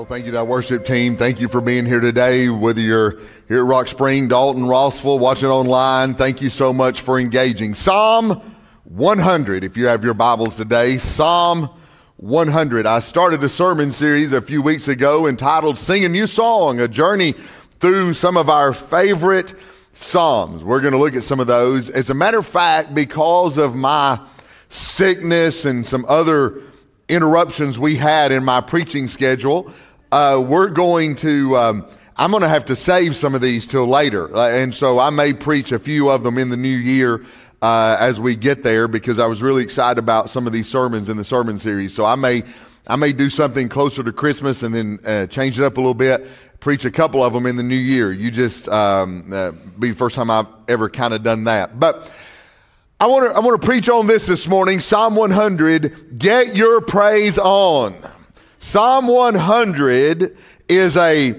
Well, thank you to our worship team. Thank you for being here today. Whether you're here at Rock Spring, Dalton, Rossville, watching online, thank you so much for engaging. Psalm 100, if you have your Bibles today, Psalm 100. I started a sermon series a few weeks ago entitled Sing a New Song, a journey through some of our favorite Psalms. We're going to look at some of those. As a matter of fact, because of my sickness and some other interruptions we had in my preaching schedule, uh, we're going to, um, I'm going to have to save some of these till later. Uh, and so I may preach a few of them in the new year uh, as we get there because I was really excited about some of these sermons in the sermon series. So I may, I may do something closer to Christmas and then uh, change it up a little bit, preach a couple of them in the new year. You just um, uh, be the first time I've ever kind of done that. But I want to I want to preach on this this morning. Psalm 100. Get your praise on. Psalm 100 is a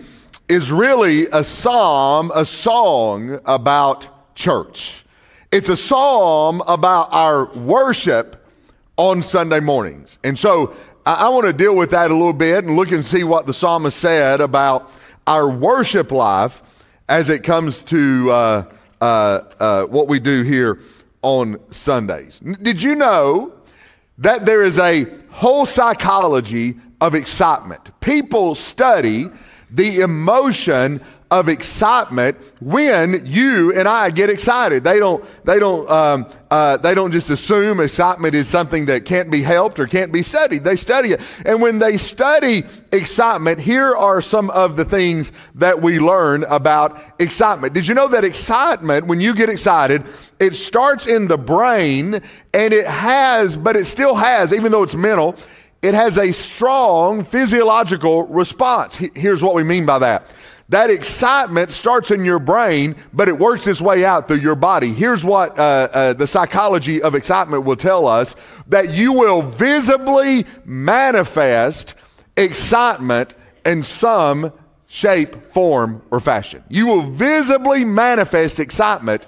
is really a psalm, a song about church. It's a psalm about our worship on Sunday mornings. And so I, I want to deal with that a little bit and look and see what the psalmist said about our worship life as it comes to uh, uh, uh, what we do here on Sundays. Did you know that there is a whole psychology of excitement. People study the emotion of excitement when you and I get excited. They don't, they don't, um, uh, they don't just assume excitement is something that can't be helped or can't be studied. They study it. And when they study excitement, here are some of the things that we learn about excitement. Did you know that excitement, when you get excited, it starts in the brain and it has, but it still has, even though it's mental, it has a strong physiological response. Here's what we mean by that. That excitement starts in your brain, but it works its way out through your body. Here's what uh, uh, the psychology of excitement will tell us that you will visibly manifest excitement in some shape, form, or fashion. You will visibly manifest excitement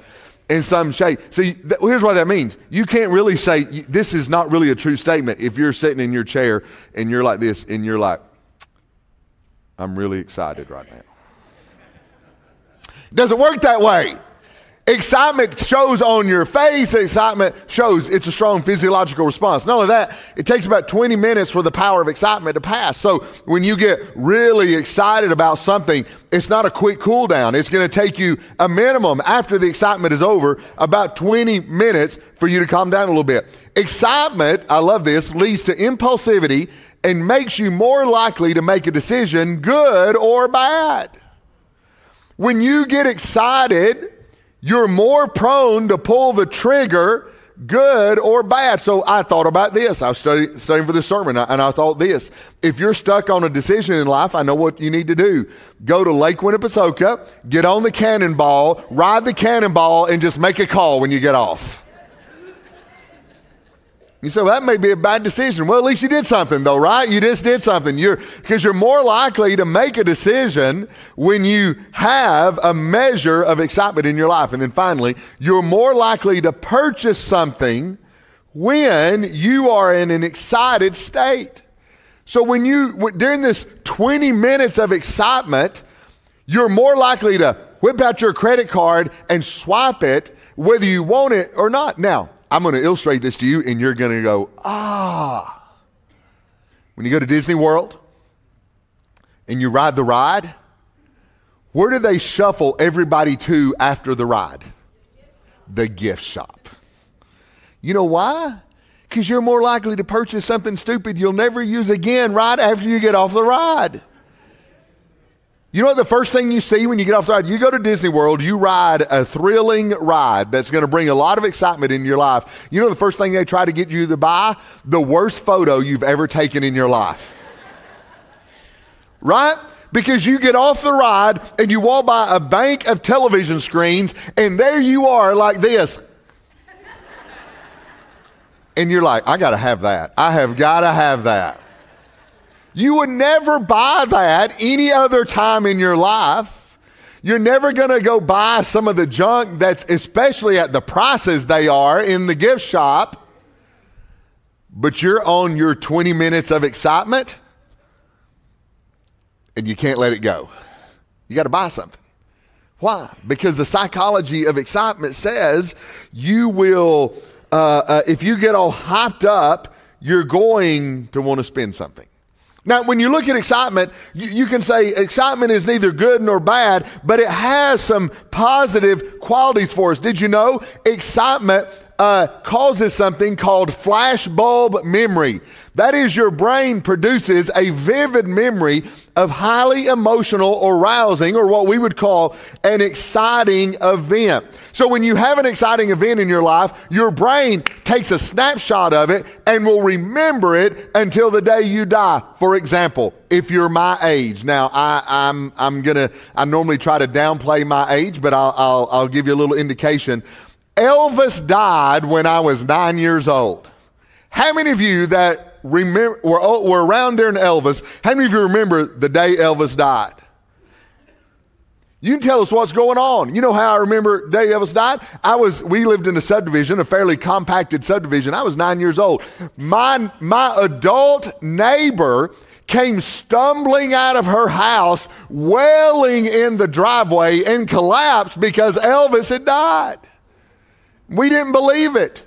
in some shape. So th- here's what that means. You can't really say this is not really a true statement if you're sitting in your chair and you're like this and you're like, I'm really excited right now. It doesn't work that way. Excitement shows on your face. Excitement shows it's a strong physiological response. Not only that, it takes about 20 minutes for the power of excitement to pass. So when you get really excited about something, it's not a quick cool down. It's going to take you a minimum after the excitement is over, about 20 minutes for you to calm down a little bit. Excitement, I love this, leads to impulsivity and makes you more likely to make a decision, good or bad. When you get excited, you're more prone to pull the trigger, good or bad. So I thought about this. I was study, studying for this sermon, and I thought this. If you're stuck on a decision in life, I know what you need to do. Go to Lake Winnepesaukah, get on the cannonball, ride the cannonball, and just make a call when you get off. You say, well, that may be a bad decision. Well, at least you did something, though, right? You just did something. You're because you're more likely to make a decision when you have a measure of excitement in your life. And then finally, you're more likely to purchase something when you are in an excited state. So when you during this 20 minutes of excitement, you're more likely to whip out your credit card and swipe it whether you want it or not. Now, I'm going to illustrate this to you, and you're going to go, ah. When you go to Disney World and you ride the ride, where do they shuffle everybody to after the ride? The gift shop. You know why? Because you're more likely to purchase something stupid you'll never use again right after you get off the ride. You know what the first thing you see when you get off the ride? You go to Disney World, you ride a thrilling ride that's going to bring a lot of excitement in your life. You know the first thing they try to get you to buy? The worst photo you've ever taken in your life. right? Because you get off the ride and you walk by a bank of television screens, and there you are like this. And you're like, I got to have that. I have got to have that. You would never buy that any other time in your life. You're never going to go buy some of the junk that's especially at the prices they are in the gift shop. But you're on your 20 minutes of excitement and you can't let it go. You got to buy something. Why? Because the psychology of excitement says you will, uh, uh, if you get all hyped up, you're going to want to spend something. Now, when you look at excitement, you, you, can say excitement is neither good nor bad, but it has some positive qualities for us. Did you know excitement uh, causes something called flashbulb memory? That is, your brain produces a vivid memory of highly emotional or rousing, or what we would call an exciting event. So, when you have an exciting event in your life, your brain takes a snapshot of it and will remember it until the day you die. For example, if you're my age, now I, am I'm, I'm gonna I normally try to downplay my age, but I'll, I'll I'll give you a little indication. Elvis died when I was nine years old. How many of you that remember, were, were around during Elvis. How many of you remember the day Elvis died? You can tell us what's going on. You know how I remember day Elvis died? I was, we lived in a subdivision, a fairly compacted subdivision. I was nine years old. My, my adult neighbor came stumbling out of her house, wailing in the driveway, and collapsed because Elvis had died. We didn't believe it.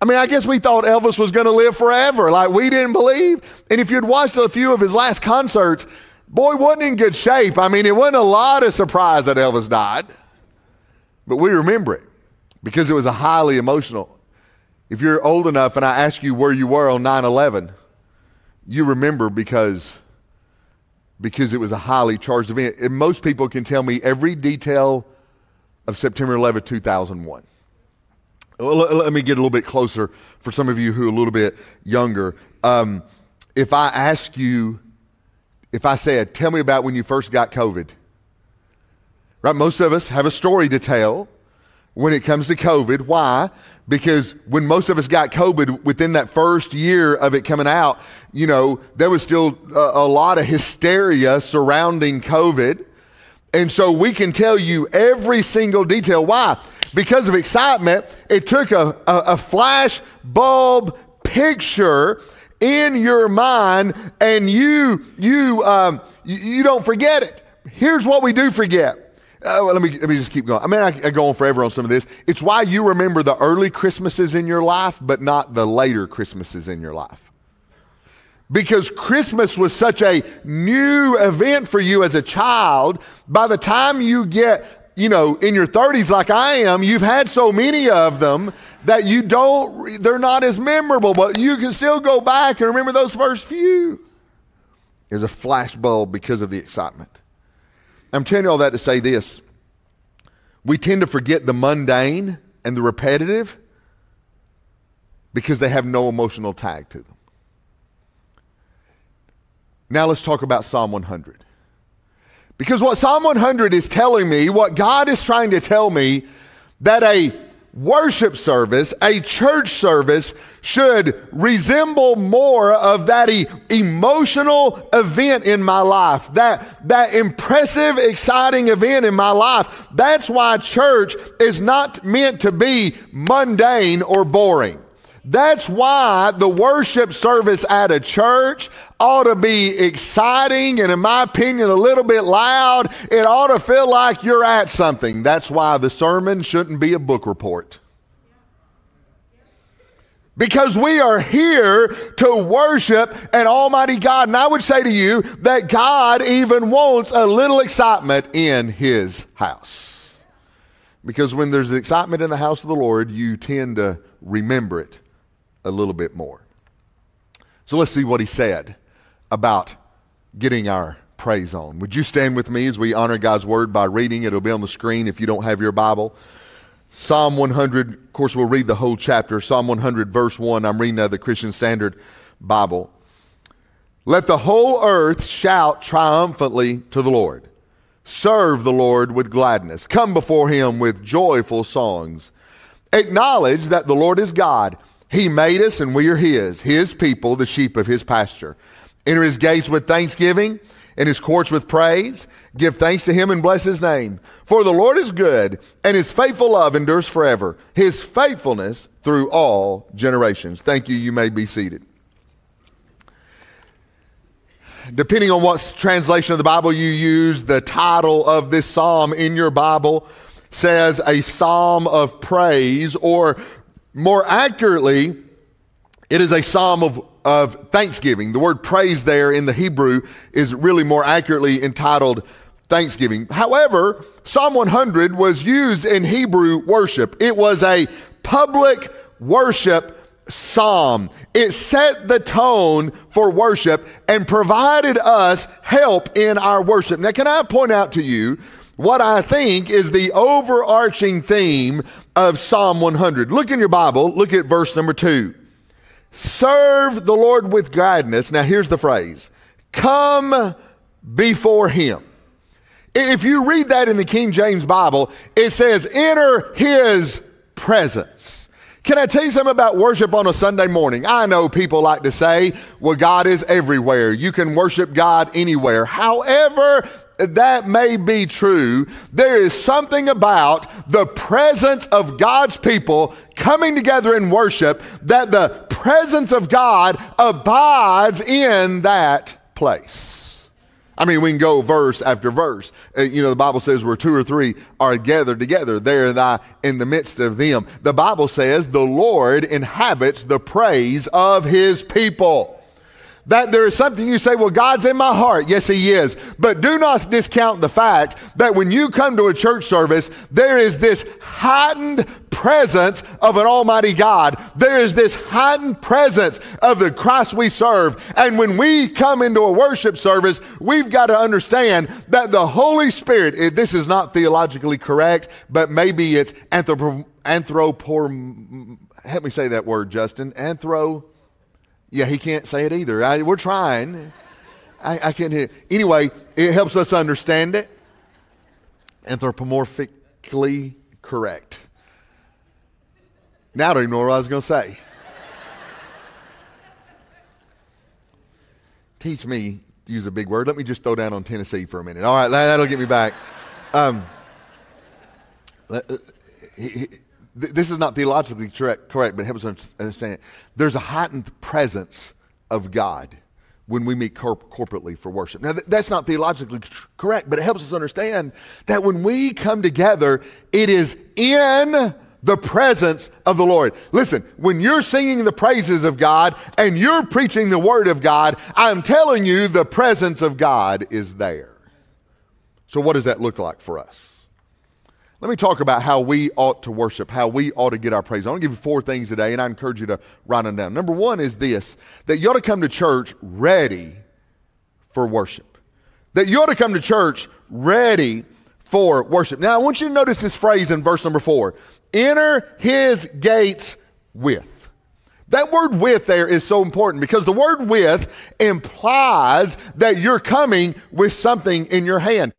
I mean, I guess we thought Elvis was going to live forever. Like, we didn't believe. And if you'd watched a few of his last concerts, boy, wasn't in good shape. I mean, it wasn't a lot of surprise that Elvis died, but we remember it because it was a highly emotional. If you're old enough and I ask you where you were on 9 11, you remember because, because it was a highly charged event. And most people can tell me every detail of September 11, 2001. Let me get a little bit closer for some of you who are a little bit younger. Um, if I ask you, if I said, tell me about when you first got COVID, right? Most of us have a story to tell when it comes to COVID. Why? Because when most of us got COVID within that first year of it coming out, you know, there was still a, a lot of hysteria surrounding COVID. And so we can tell you every single detail. Why? Because of excitement, it took a, a, a flash bulb picture in your mind and you you um, you, you, don't forget it. Here's what we do forget. Uh, well, let me let me just keep going. I mean I, I go on forever on some of this. It's why you remember the early christmases in your life but not the later christmases in your life. Because christmas was such a new event for you as a child by the time you get you know, in your 30s like I am, you've had so many of them that you don't, they're not as memorable, but you can still go back and remember those first few. There's a flashbulb because of the excitement. I'm telling you all that to say this. We tend to forget the mundane and the repetitive because they have no emotional tag to them. Now let's talk about Psalm 100. Because what Psalm 100 is telling me, what God is trying to tell me, that a worship service, a church service, should resemble more of that e- emotional event in my life, that, that impressive, exciting event in my life. That's why church is not meant to be mundane or boring. That's why the worship service at a church ought to be exciting and, in my opinion, a little bit loud. It ought to feel like you're at something. That's why the sermon shouldn't be a book report. Because we are here to worship an Almighty God. And I would say to you that God even wants a little excitement in His house. Because when there's excitement in the house of the Lord, you tend to remember it a little bit more. So let's see what he said about getting our praise on. Would you stand with me as we honor God's word by reading? It'll be on the screen if you don't have your Bible. Psalm 100, of course, we'll read the whole chapter. Psalm 100, verse 1. I'm reading out of the Christian Standard Bible. Let the whole earth shout triumphantly to the Lord. Serve the Lord with gladness. Come before him with joyful songs. Acknowledge that the Lord is God. He made us and we are his, his people, the sheep of his pasture. Enter his gates with thanksgiving and his courts with praise. Give thanks to him and bless his name. For the Lord is good, and his faithful love endures forever. His faithfulness through all generations. Thank you. You may be seated. Depending on what translation of the Bible you use, the title of this psalm in your Bible says a psalm of praise, or more accurately, it is a psalm of, of thanksgiving. The word praise there in the Hebrew is really more accurately entitled thanksgiving. However, Psalm 100 was used in Hebrew worship. It was a public worship psalm. It set the tone for worship and provided us help in our worship. Now, can I point out to you what I think is the overarching theme of Psalm 100? Look in your Bible, look at verse number two. Serve the Lord with gladness. Now, here's the phrase come before him. If you read that in the King James Bible, it says, enter his presence. Can I tell you something about worship on a Sunday morning? I know people like to say, well, God is everywhere. You can worship God anywhere. However, that may be true, there is something about the presence of God's people coming together in worship that the presence of God abides in that place. I mean, we can go verse after verse. Uh, you know, the Bible says where two or three are gathered together, there thou in the midst of them. The Bible says the Lord inhabits the praise of his people. That there is something you say, well, God's in my heart. Yes, He is. But do not discount the fact that when you come to a church service, there is this heightened presence of an Almighty God. There is this heightened presence of the Christ we serve. And when we come into a worship service, we've got to understand that the Holy Spirit, this is not theologically correct, but maybe it's anthropo, anthropor, help me say that word, Justin. Anthro, yeah, he can't say it either. I, we're trying. I, I can't hear. Anyway, it helps us understand it. Anthropomorphically correct. Now I don't even know what I was going to say. Teach me to use a big word. Let me just throw down on Tennessee for a minute. All right, that'll get me back. Um, uh, he, he, this is not theologically correct, correct, but it helps us understand. it. There's a heightened presence of God when we meet corp- corporately for worship. Now, th- that's not theologically tr- correct, but it helps us understand that when we come together, it is in the presence of the Lord. Listen, when you're singing the praises of God and you're preaching the word of God, I'm telling you the presence of God is there. So, what does that look like for us? Let me talk about how we ought to worship, how we ought to get our praise. I want to give you four things today, and I encourage you to write them down. Number one is this that you ought to come to church ready for worship. That you ought to come to church ready for worship. Now, I want you to notice this phrase in verse number four enter his gates with. That word with there is so important because the word with implies that you're coming with something in your hand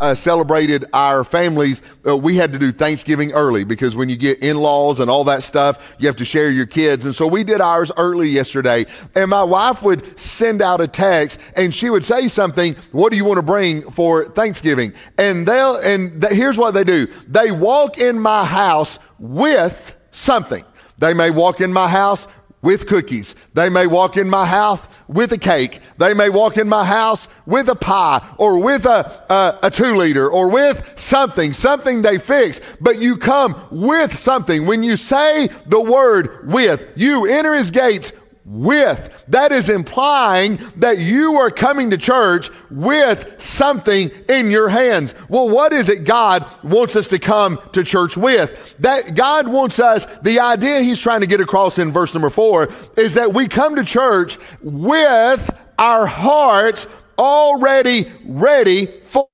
uh, celebrated our families, uh, we had to do Thanksgiving early because when you get in laws and all that stuff, you have to share your kids. And so we did ours early yesterday. And my wife would send out a text and she would say something, What do you want to bring for Thanksgiving? And they'll, and th- here's what they do they walk in my house with something. They may walk in my house with cookies. They may walk in my house with a cake. They may walk in my house with a pie or with a, a, a, two liter or with something, something they fix. But you come with something. When you say the word with, you enter his gates with. That is implying that you are coming to church with something in your hands. Well, what is it God wants us to come to church with? That God wants us, the idea he's trying to get across in verse number four is that we come to church with our hearts already ready for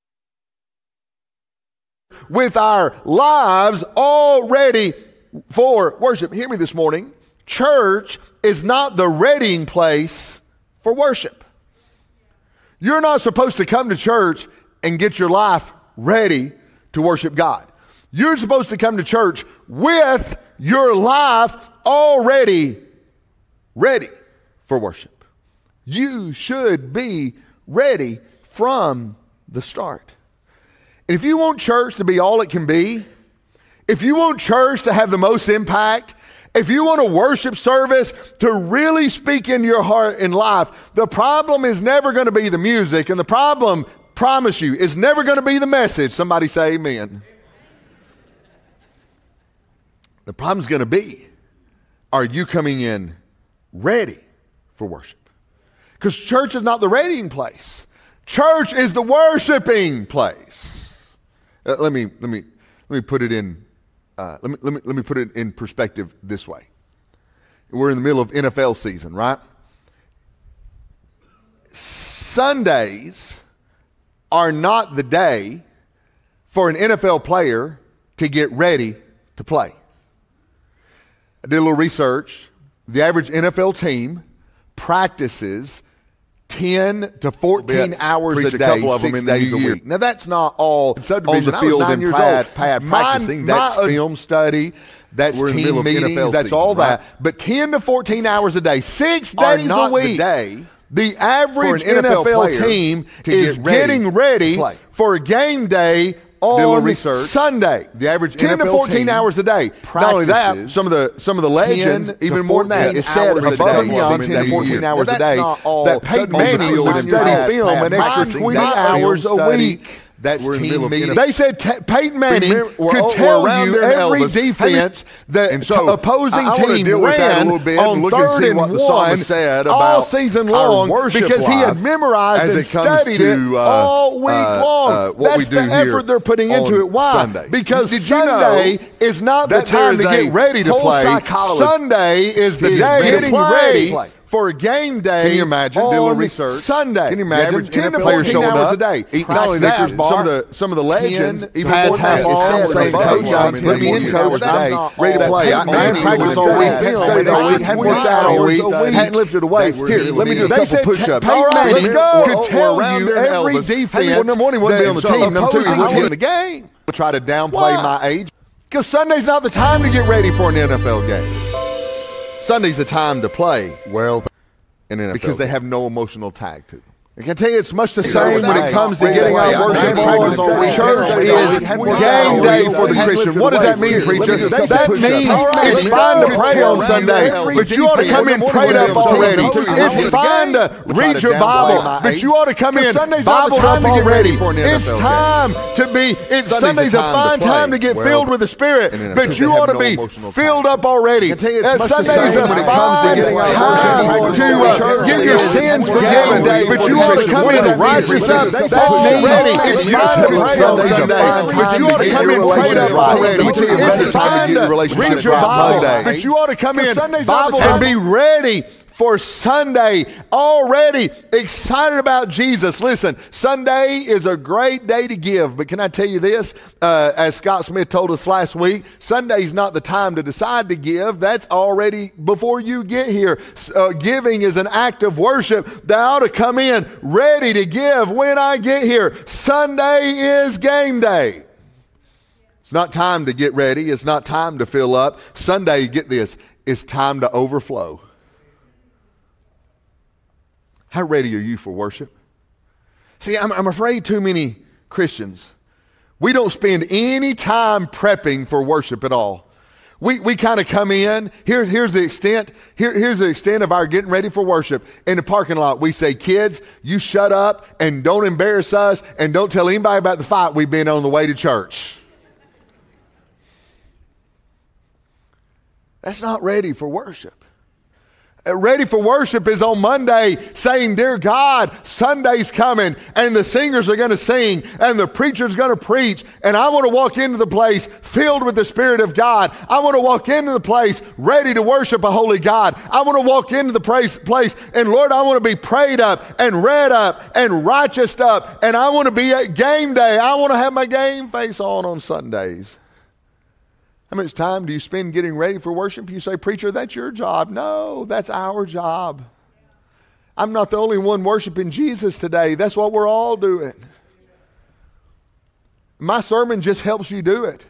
with our lives already for worship. Hear me this morning. Church is not the readying place for worship. You're not supposed to come to church and get your life ready to worship God. You're supposed to come to church with your life already ready for worship. You should be ready from the start. And if you want church to be all it can be, if you want church to have the most impact, if you want a worship service to really speak in your heart and life, the problem is never going to be the music, and the problem, promise you, is never going to be the message. Somebody say amen. The problem's going to be are you coming in ready for worship? Because church is not the readying place. Church is the worshiping place. Uh, let me let me let me put it in uh, let me let me let me put it in perspective this way. We're in the middle of NFL season, right? Sundays are not the day for an NFL player to get ready to play. I did a little research. The average NFL team practices 10 to 14 hours a day, a six days a week. Now, that's not all on the field and pad, pad practicing. My, that's my, film study. That's team meetings. That's season, all right? that. But 10 to 14 hours a day, six days a week. The, day the average NFL, NFL team is ready getting ready for a game day on research. Sunday. The average 10 NFL to 14 hours a day. Not only that, some of the some of the legends, even more than that, it said above and beyond 10 to 14 hours a day that Peyton Manning would study film an extra 20 hours a week that's We're team meeting. They said t- Peyton Manning could tell you every Elvis. defense that so opposing I, I team ran on third and, and one said all season long because he had memorized and studied to, uh, it all week uh, long. Uh, That's the effort they're putting into it. Why? Sunday. Because Did Sunday is not the time to get ready to play. Sunday is the day getting ready for a game day. Can you imagine? Do a research. Sunday. Can you imagine? Ten to fourteen hours up, a day. Eating not only that, some of the some of the legends, even pads half all same coach. Let me in coach today, ready to play. I hadn't practiced all week, hadn't studied all week, hadn't worked out all week, hadn't lifted a weight. Here, let me do a couple push-ups. All right, let's go. Could tell you every defense. Number one, he wouldn't be on the team. Number two, he wasn't in the game. Try to downplay my age because Sunday's not the time to get ready for an NFL game. Sunday's the time to play. Well, in NFL because they have no emotional tag to them. I can tell you it's much the same when it comes to getting our worship on. Church is game day for the Christian. What does that mean, preacher? That means it's fine to pray on Sunday, but you ought to come in prayed up already. It's fine to read your Bible, but you ought to come in. Bible up already. It's time to be. It's Sunday's a fine time to get filled with the Spirit, but you ought to be filled up already. Sunday's a fine time to get your sins forgiven, but you ought to come in and righteous up. That's already. It's time to pray on Sunday. But you ought to come in prayed up already. It's time to read your Bible. But you ought to come in Bible and be ready for Sunday already excited about Jesus. Listen, Sunday is a great day to give, but can I tell you this? Uh, as Scott Smith told us last week, Sunday's not the time to decide to give. That's already before you get here. Uh, giving is an act of worship that ought to come in ready to give when I get here. Sunday is game day. It's not time to get ready. It's not time to fill up. Sunday, get this, it's time to overflow. How ready are you for worship? See, I'm, I'm afraid too many Christians, we don't spend any time prepping for worship at all. We, we kind of come in. Here, here's the extent. Here, here's the extent of our getting ready for worship. In the parking lot, we say, kids, you shut up and don't embarrass us and don't tell anybody about the fight we've been on the way to church. That's not ready for worship. Uh, ready for worship is on Monday saying, Dear God, Sunday's coming and the singers are going to sing and the preacher's going to preach. And I want to walk into the place filled with the Spirit of God. I want to walk into the place ready to worship a holy God. I want to walk into the place, place and Lord, I want to be prayed up and read up and righteous up. And I want to be at game day. I want to have my game face on on Sundays. How much time do you spend getting ready for worship? You say, Preacher, that's your job. No, that's our job. I'm not the only one worshiping Jesus today. That's what we're all doing. My sermon just helps you do it.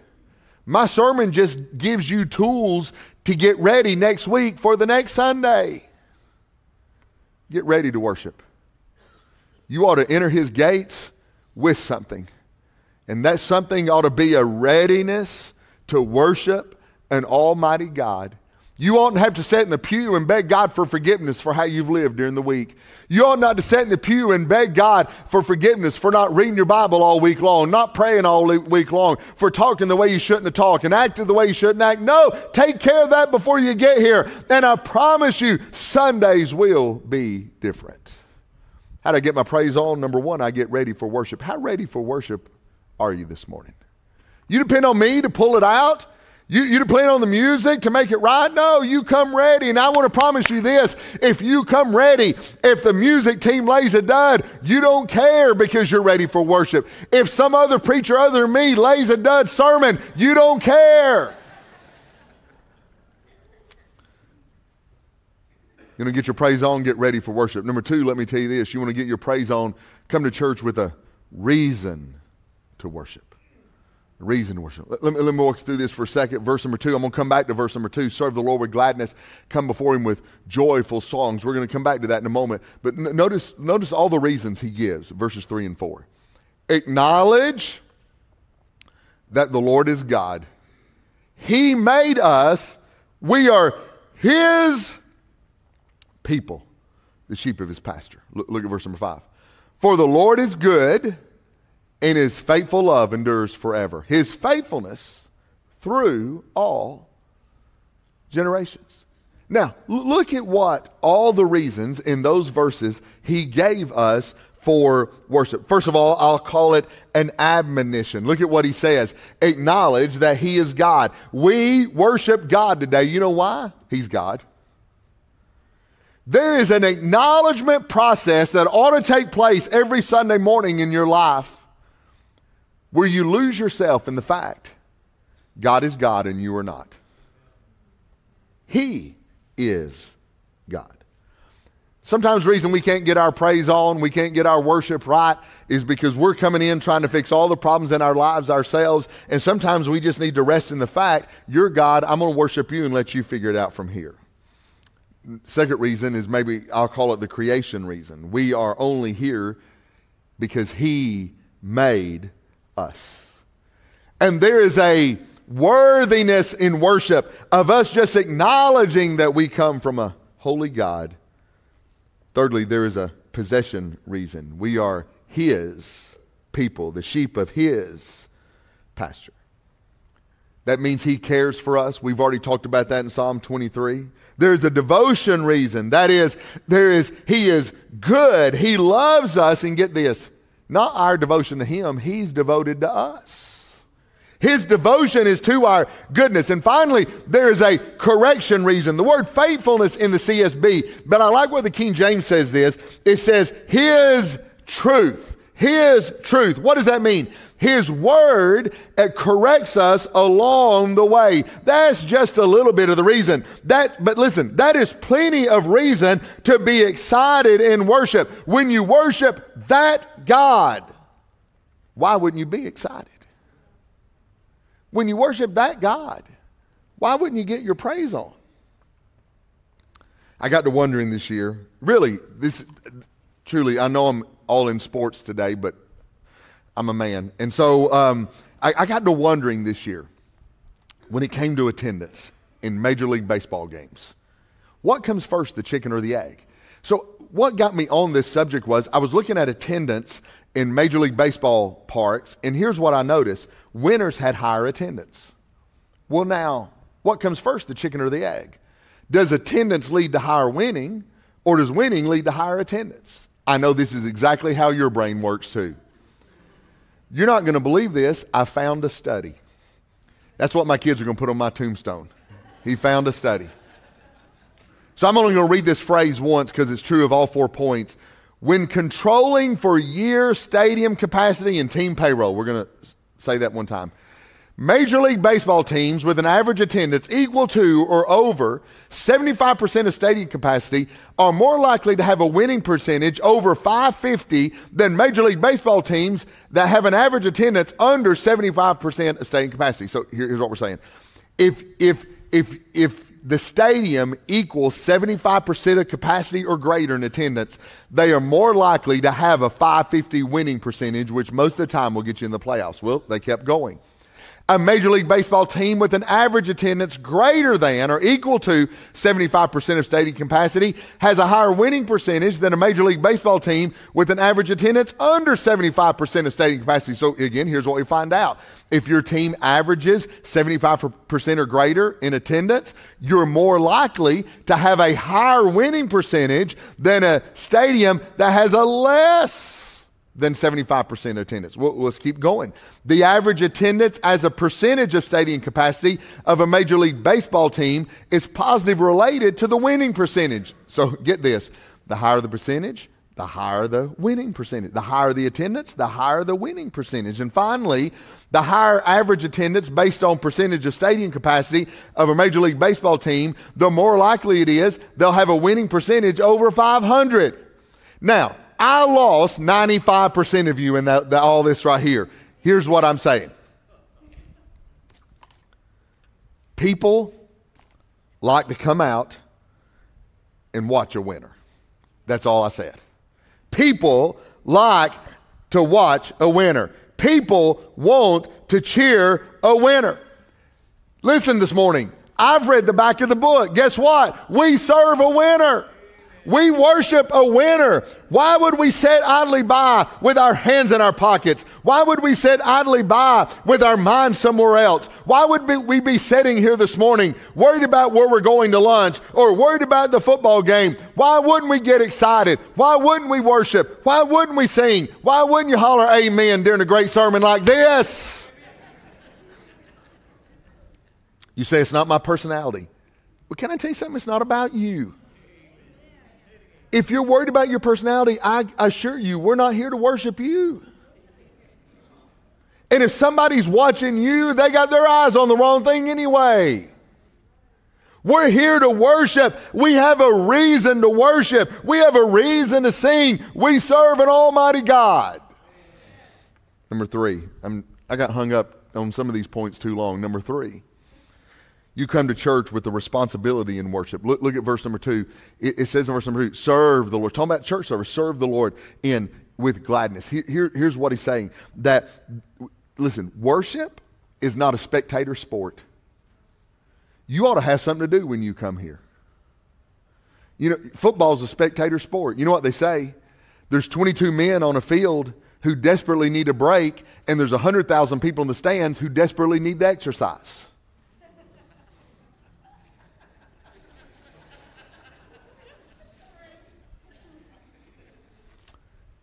My sermon just gives you tools to get ready next week for the next Sunday. Get ready to worship. You ought to enter his gates with something. And that something ought to be a readiness to worship an almighty God you oughtn't have to sit in the pew and beg God for forgiveness for how you've lived during the week. You ought not to sit in the pew and beg God for forgiveness for not reading your Bible all week long, not praying all week long, for talking the way you shouldn't have talked and acting the way you shouldn't act. No, take care of that before you get here. And I promise you, Sundays will be different. How do I get my praise on? Number one, I get ready for worship. How ready for worship are you this morning? You depend on me to pull it out? You, you depend on the music to make it right? No, you come ready. And I want to promise you this if you come ready, if the music team lays a dud, you don't care because you're ready for worship. If some other preacher other than me lays a dud sermon, you don't care. You're going to get your praise on, get ready for worship. Number two, let me tell you this you want to get your praise on, come to church with a reason to worship reason worship. Let, let, me, let me walk through this for a second. Verse number two. I'm going to come back to verse number two. Serve the Lord with gladness. Come before Him with joyful songs. We're going to come back to that in a moment. But n- notice, notice all the reasons He gives. Verses three and four. Acknowledge that the Lord is God. He made us. We are His people, the sheep of His pasture. Look, look at verse number five. For the Lord is good and his faithful love endures forever. His faithfulness through all generations. Now, look at what all the reasons in those verses he gave us for worship. First of all, I'll call it an admonition. Look at what he says. Acknowledge that he is God. We worship God today. You know why? He's God. There is an acknowledgement process that ought to take place every Sunday morning in your life where you lose yourself in the fact God is God and you are not. He is God. Sometimes the reason we can't get our praise on, we can't get our worship right, is because we're coming in trying to fix all the problems in our lives ourselves. And sometimes we just need to rest in the fact, you're God, I'm going to worship you and let you figure it out from here. Second reason is maybe I'll call it the creation reason. We are only here because He made us. And there is a worthiness in worship of us just acknowledging that we come from a holy God. Thirdly, there is a possession reason. We are His people, the sheep of His pasture. That means He cares for us. We've already talked about that in Psalm 23. There's a devotion reason. That is, there is, He is good. He loves us. And get this, not our devotion to Him, He's devoted to us. His devotion is to our goodness. And finally, there is a correction reason. The word faithfulness in the CSB, but I like what the King James says this. It says, His truth. His truth. What does that mean? His word it corrects us along the way. That's just a little bit of the reason. That, but listen, that is plenty of reason to be excited in worship. When you worship that God, why wouldn't you be excited? When you worship that God, why wouldn't you get your praise on? I got to wondering this year, really, this truly, I know I'm all in sports today, but I'm a man. And so um, I, I got to wondering this year when it came to attendance in Major League Baseball games what comes first, the chicken or the egg? So, what got me on this subject was I was looking at attendance in Major League Baseball parks, and here's what I noticed winners had higher attendance. Well, now, what comes first, the chicken or the egg? Does attendance lead to higher winning, or does winning lead to higher attendance? I know this is exactly how your brain works too. You're not going to believe this. I found a study. That's what my kids are going to put on my tombstone. He found a study. So I'm only going to read this phrase once because it's true of all four points. When controlling for year stadium capacity and team payroll, we're going to say that one time. Major League Baseball teams with an average attendance equal to or over 75% of stadium capacity are more likely to have a winning percentage over 550 than Major League Baseball teams that have an average attendance under 75% of stadium capacity. So here's what we're saying. If, if, if, if the stadium equals 75% of capacity or greater in attendance, they are more likely to have a 550 winning percentage, which most of the time will get you in the playoffs. Well, they kept going a Major League Baseball team with an average attendance greater than or equal to 75% of stadium capacity has a higher winning percentage than a Major League Baseball team with an average attendance under 75% of stadium capacity. So, again, here's what we find out. If your team averages 75% or greater in attendance, you're more likely to have a higher winning percentage than a stadium that has a less than 75% attendance. Well, let's keep going. The average attendance as a percentage of stadium capacity of a Major League Baseball team is positive related to the winning percentage. So get this the higher the percentage, the higher the winning percentage. The higher the attendance, the higher the winning percentage. And finally, the higher average attendance based on percentage of stadium capacity of a Major League Baseball team, the more likely it is they'll have a winning percentage over 500. Now, I lost 95% of you in all this right here. Here's what I'm saying people like to come out and watch a winner. That's all I said. People like to watch a winner. People want to cheer a winner. Listen this morning. I've read the back of the book. Guess what? We serve a winner. We worship a winner. Why would we sit idly by with our hands in our pockets? Why would we sit idly by with our mind somewhere else? Why would we be sitting here this morning worried about where we're going to lunch or worried about the football game? Why wouldn't we get excited? Why wouldn't we worship? Why wouldn't we sing? Why wouldn't you holler amen during a great sermon like this? You say it's not my personality. Well, can I tell you something? It's not about you. If you're worried about your personality, I assure you, we're not here to worship you. And if somebody's watching you, they got their eyes on the wrong thing anyway. We're here to worship. We have a reason to worship. We have a reason to sing. We serve an almighty God. Number three, I'm, I got hung up on some of these points too long. Number three, you come to church with the responsibility in worship. Look, look at verse number two. It, it, says in verse number two, serve the Lord. Talking about church service, serve the Lord in with gladness. Here, here, here's what he's saying that, listen, worship is not a spectator sport. You ought to have something to do when you come here. You know, football is a spectator sport. You know what they say? There's 22 men on a field who desperately need a break, and there's 100,000 people in the stands who desperately need the exercise.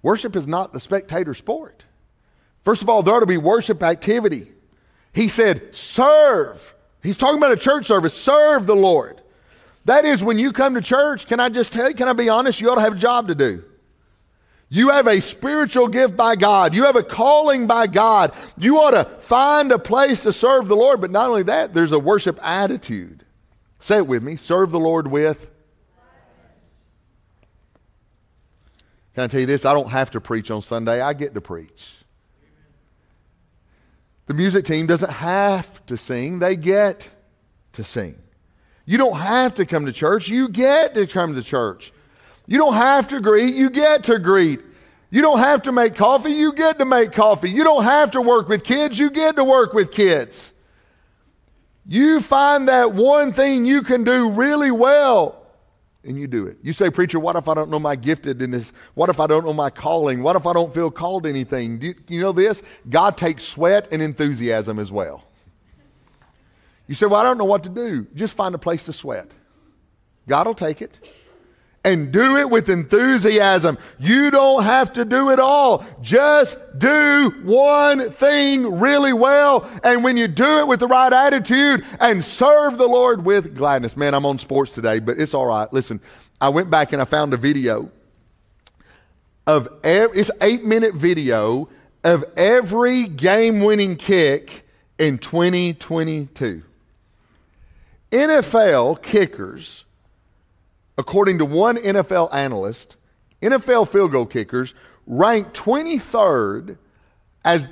Worship is not the spectator sport. First of all, there ought to be worship activity. He said, serve. He's talking about a church service. Serve the Lord. That is, when you come to church, can I just tell you, can I be honest? You ought to have a job to do. You have a spiritual gift by God. You have a calling by God. You ought to find a place to serve the Lord. But not only that, there's a worship attitude. Say it with me serve the Lord with Can I tell you this? I don't have to preach on Sunday, I get to preach. The music team doesn't have to sing, they get to sing. You don't have to come to church, you get to come to church. You don't have to greet, you get to greet. You don't have to make coffee, you get to make coffee. You don't have to work with kids, you get to work with kids. You find that one thing you can do really well and you do it. You say, Preacher, what if I don't know my giftedness? What if I don't know my calling? What if I don't feel called to anything? Do you, you know this? God takes sweat and enthusiasm as well. You say, Well, I don't know what to do. Just find a place to sweat. God will take it and do it with enthusiasm. You don't have to do it all. Just do one thing really well. And when you do it with the right attitude and serve the Lord with gladness. Man, I'm on sports today, but it's all right. Listen, I went back and I found a video of every, it's eight minute video of every game winning kick in 2022. NFL kickers, according to one NFL analyst, NFL field goal kickers ranked 23rd as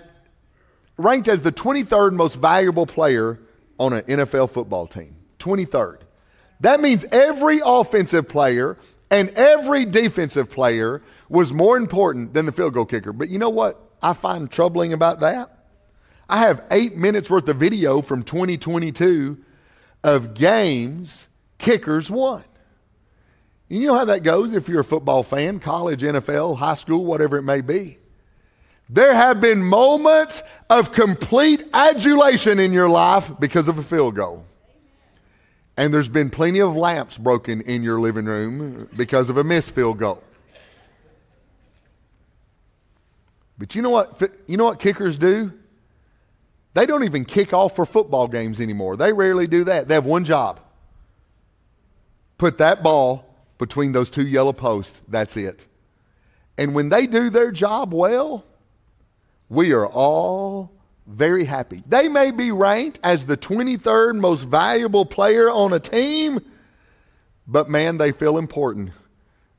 ranked as the 23rd most valuable player on an NFL football team. 23rd. That means every offensive player and every defensive player was more important than the field goal kicker. But you know what I find troubling about that? I have eight minutes worth of video from 2022 of games kickers won. And you know how that goes if you're a football fan, college, NFL, high school, whatever it may be. There have been moments of complete adulation in your life because of a field goal. And there's been plenty of lamps broken in your living room because of a missed field goal. But you know what you know what kickers do? They don't even kick off for football games anymore. They rarely do that. They have one job. Put that ball between those two yellow posts. That's it. And when they do their job well, we are all very happy. They may be ranked as the 23rd most valuable player on a team, but man, they feel important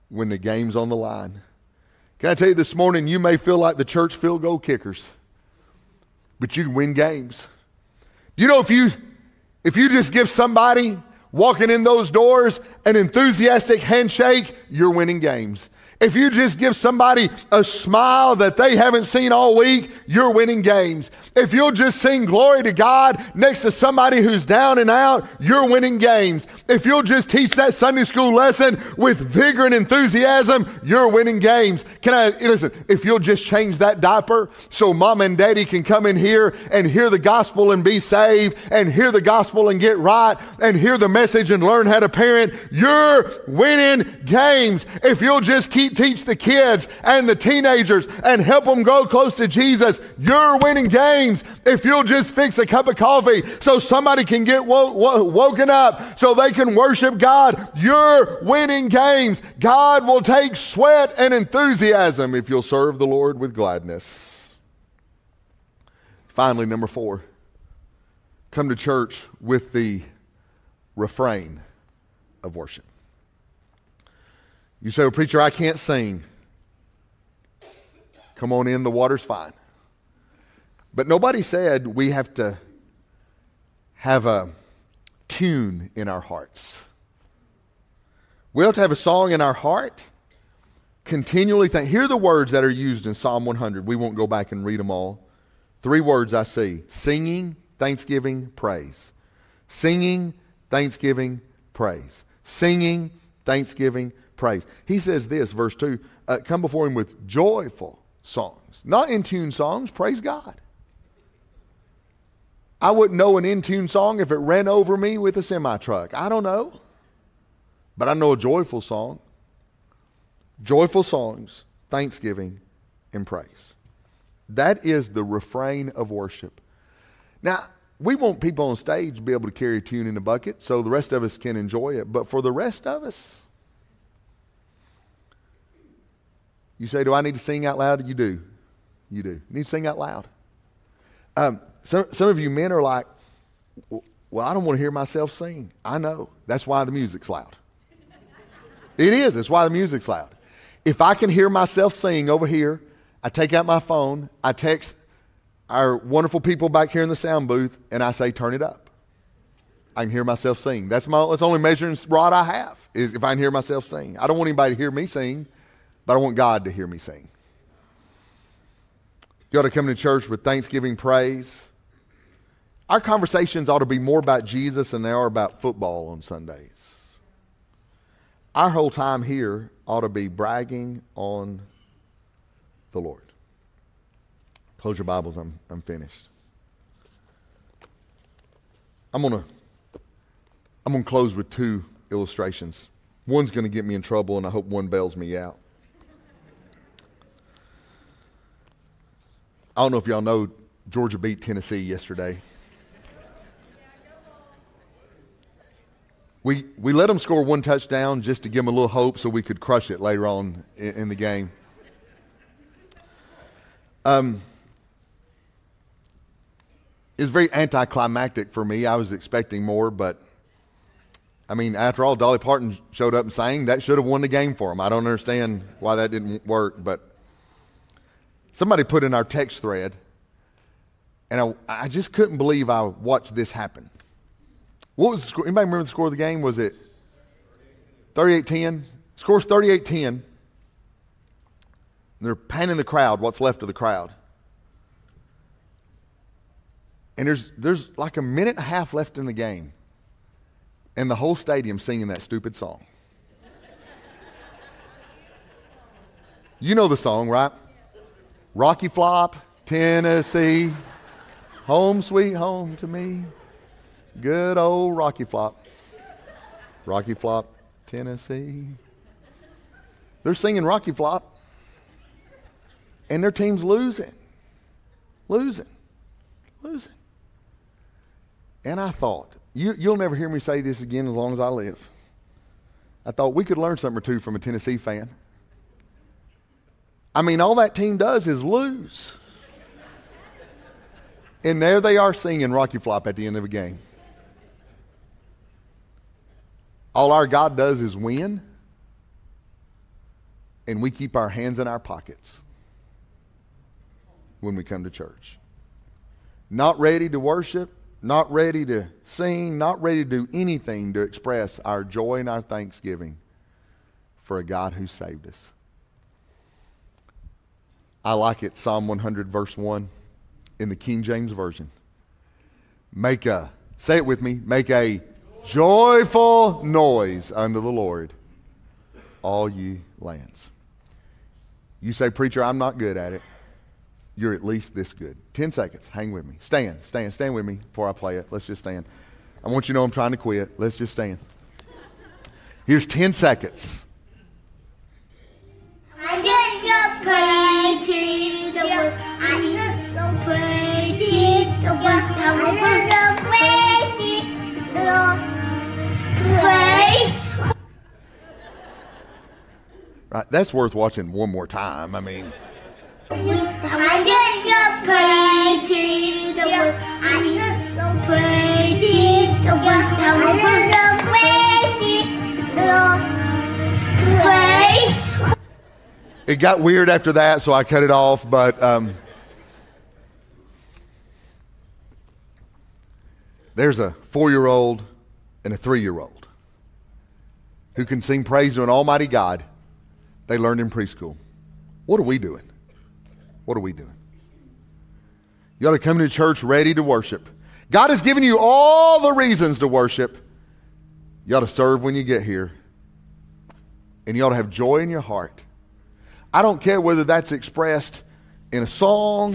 when the game's on the line. Can I tell you this morning, you may feel like the church field goal kickers, but you can win games. You know, if you if you just give somebody walking in those doors an enthusiastic handshake, you're winning games. If you just give somebody a smile that they haven't seen all week, you're winning games. If you'll just sing glory to God next to somebody who's down and out, you're winning games. If you'll just teach that Sunday school lesson with vigor and enthusiasm, you're winning games. Can I listen? If you'll just change that diaper so mom and daddy can come in here and hear the gospel and be saved and hear the gospel and get right and hear the message and learn how to parent, you're winning games. If you'll just keep teach the kids and the teenagers and help them grow close to Jesus, you're winning games. If you'll just fix a cup of coffee so somebody can get wo- wo- woken up so they can worship God, you're winning games. God will take sweat and enthusiasm if you'll serve the Lord with gladness. Finally, number four, come to church with the refrain of worship. You say, well, Preacher, I can't sing. Come on in, the water's fine. But nobody said we have to have a tune in our hearts. We have to have a song in our heart. Continually think. Hear the words that are used in Psalm 100. We won't go back and read them all. Three words I see singing, thanksgiving, praise. Singing, thanksgiving, praise. Singing, thanksgiving, praise. He says this, verse 2 uh, come before him with joyful songs, not in tune songs, praise God. I wouldn't know an in tune song if it ran over me with a semi truck. I don't know. But I know a joyful song. Joyful songs, thanksgiving, and praise. That is the refrain of worship. Now, we want people on stage to be able to carry a tune in a bucket so the rest of us can enjoy it. But for the rest of us, You say, Do I need to sing out loud? You do. You do. You need to sing out loud. Um, some, some of you men are like, Well, I don't want to hear myself sing. I know. That's why the music's loud. it is. That's why the music's loud. If I can hear myself sing over here, I take out my phone, I text our wonderful people back here in the sound booth, and I say, Turn it up. I can hear myself sing. That's my that's the only measuring rod I have is if I can hear myself sing. I don't want anybody to hear me sing but I want God to hear me sing. You ought to come to church with thanksgiving praise. Our conversations ought to be more about Jesus than they are about football on Sundays. Our whole time here ought to be bragging on the Lord. Close your Bibles, I'm, I'm finished. I'm going to I'm going to close with two illustrations. One's going to get me in trouble, and I hope one bails me out. I don't know if y'all know Georgia beat Tennessee yesterday. We, we let them score one touchdown just to give them a little hope so we could crush it later on in, in the game. Um, was very anticlimactic for me. I was expecting more, but I mean, after all, Dolly Parton showed up and sang. That should have won the game for him. I don't understand why that didn't work, but somebody put in our text thread, and I, I just couldn't believe I watched this happen. What was the score? Anybody remember the score of the game? Was it 38 10? Scores 38 10. They're panning the crowd, what's left of the crowd. And there's, there's like a minute and a half left in the game and the whole stadium singing that stupid song. you know the song, right? Rocky Flop, Tennessee, home sweet home to me. Good old Rocky Flop. Rocky Flop, Tennessee. They're singing Rocky Flop, and their team's losing. Losing. Losing. And I thought, you, you'll never hear me say this again as long as I live. I thought we could learn something or two from a Tennessee fan. I mean, all that team does is lose. And there they are singing Rocky Flop at the end of a game. All our God does is win, and we keep our hands in our pockets when we come to church. Not ready to worship, not ready to sing, not ready to do anything to express our joy and our thanksgiving for a God who saved us. I like it, Psalm 100, verse 1, in the King James Version. Make a, say it with me, make a joyful noise unto the Lord, all ye lands. You say, Preacher, I'm not good at it you're at least this good. 10 seconds. Hang with me. Stand, stand, stand with me before I play it. Let's just stand. I want you to know I'm trying to quit. Let's just stand. Here's 10 seconds. I Right, that's worth watching one more time. I mean. I It got weird after that, so I cut it off, but. Um, there's a four year old and a three year old who can sing praise to an almighty God they learned in preschool. What are we doing? What are we doing? You ought to come to church ready to worship. God has given you all the reasons to worship. You ought to serve when you get here. And you ought to have joy in your heart. I don't care whether that's expressed in a song,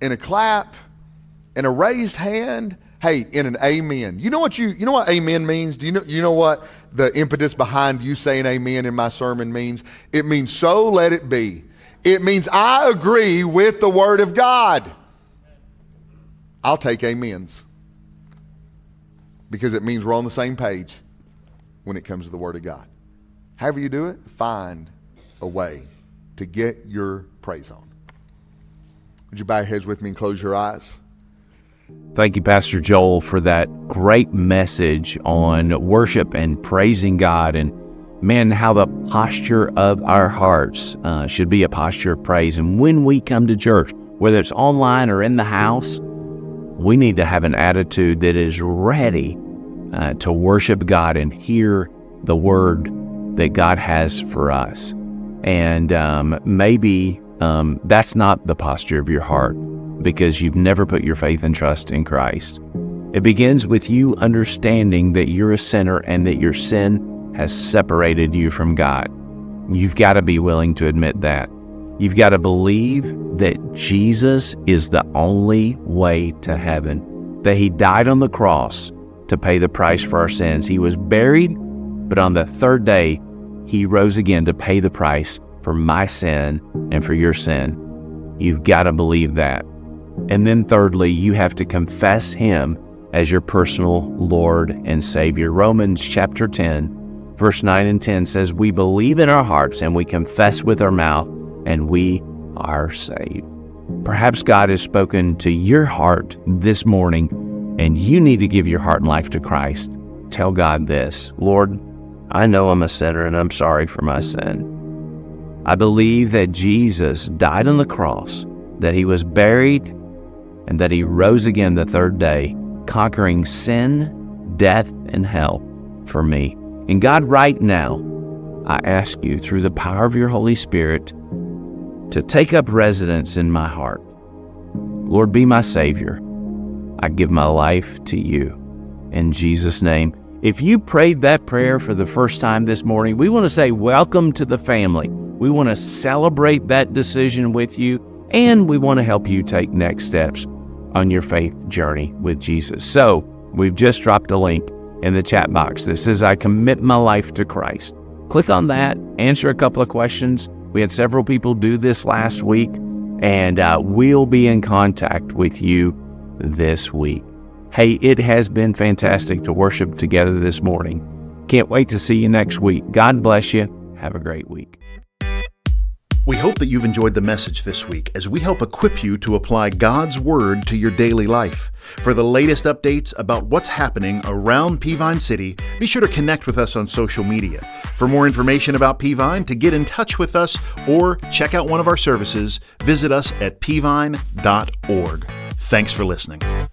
in a clap, in a raised hand, hey, in an amen. You know what you you know what amen means? Do you know you know what the impetus behind you saying amen in my sermon means? It means so let it be. It means I agree with the Word of God. I'll take amens because it means we're on the same page when it comes to the Word of God. However, you do it, find a way to get your praise on. Would you bow your heads with me and close your eyes? Thank you, Pastor Joel, for that great message on worship and praising God and man, how the posture of our hearts uh, should be a posture of praise. And when we come to church, whether it's online or in the house, we need to have an attitude that is ready uh, to worship God and hear the word that God has for us. And um, maybe um, that's not the posture of your heart because you've never put your faith and trust in Christ. It begins with you understanding that you're a sinner and that your sin has separated you from God. You've got to be willing to admit that. You've got to believe that Jesus is the only way to heaven, that He died on the cross to pay the price for our sins. He was buried, but on the third day, He rose again to pay the price for my sin and for your sin. You've got to believe that. And then, thirdly, you have to confess Him as your personal Lord and Savior. Romans chapter 10 Verse 9 and 10 says, We believe in our hearts and we confess with our mouth, and we are saved. Perhaps God has spoken to your heart this morning and you need to give your heart and life to Christ. Tell God this Lord, I know I'm a sinner and I'm sorry for my sin. I believe that Jesus died on the cross, that he was buried, and that he rose again the third day, conquering sin, death, and hell for me. And God, right now, I ask you through the power of your Holy Spirit to take up residence in my heart. Lord, be my Savior. I give my life to you. In Jesus' name. If you prayed that prayer for the first time this morning, we want to say, Welcome to the family. We want to celebrate that decision with you, and we want to help you take next steps on your faith journey with Jesus. So, we've just dropped a link in the chat box that says, I commit my life to Christ. Click on that, answer a couple of questions we had several people do this last week, and uh, we'll be in contact with you this week. Hey, it has been fantastic to worship together this morning. Can't wait to see you next week. God bless you. Have a great week. We hope that you've enjoyed the message this week as we help equip you to apply God's Word to your daily life. For the latest updates about what's happening around Peavine City, be sure to connect with us on social media. For more information about Peavine, to get in touch with us, or check out one of our services, visit us at peavine.org. Thanks for listening.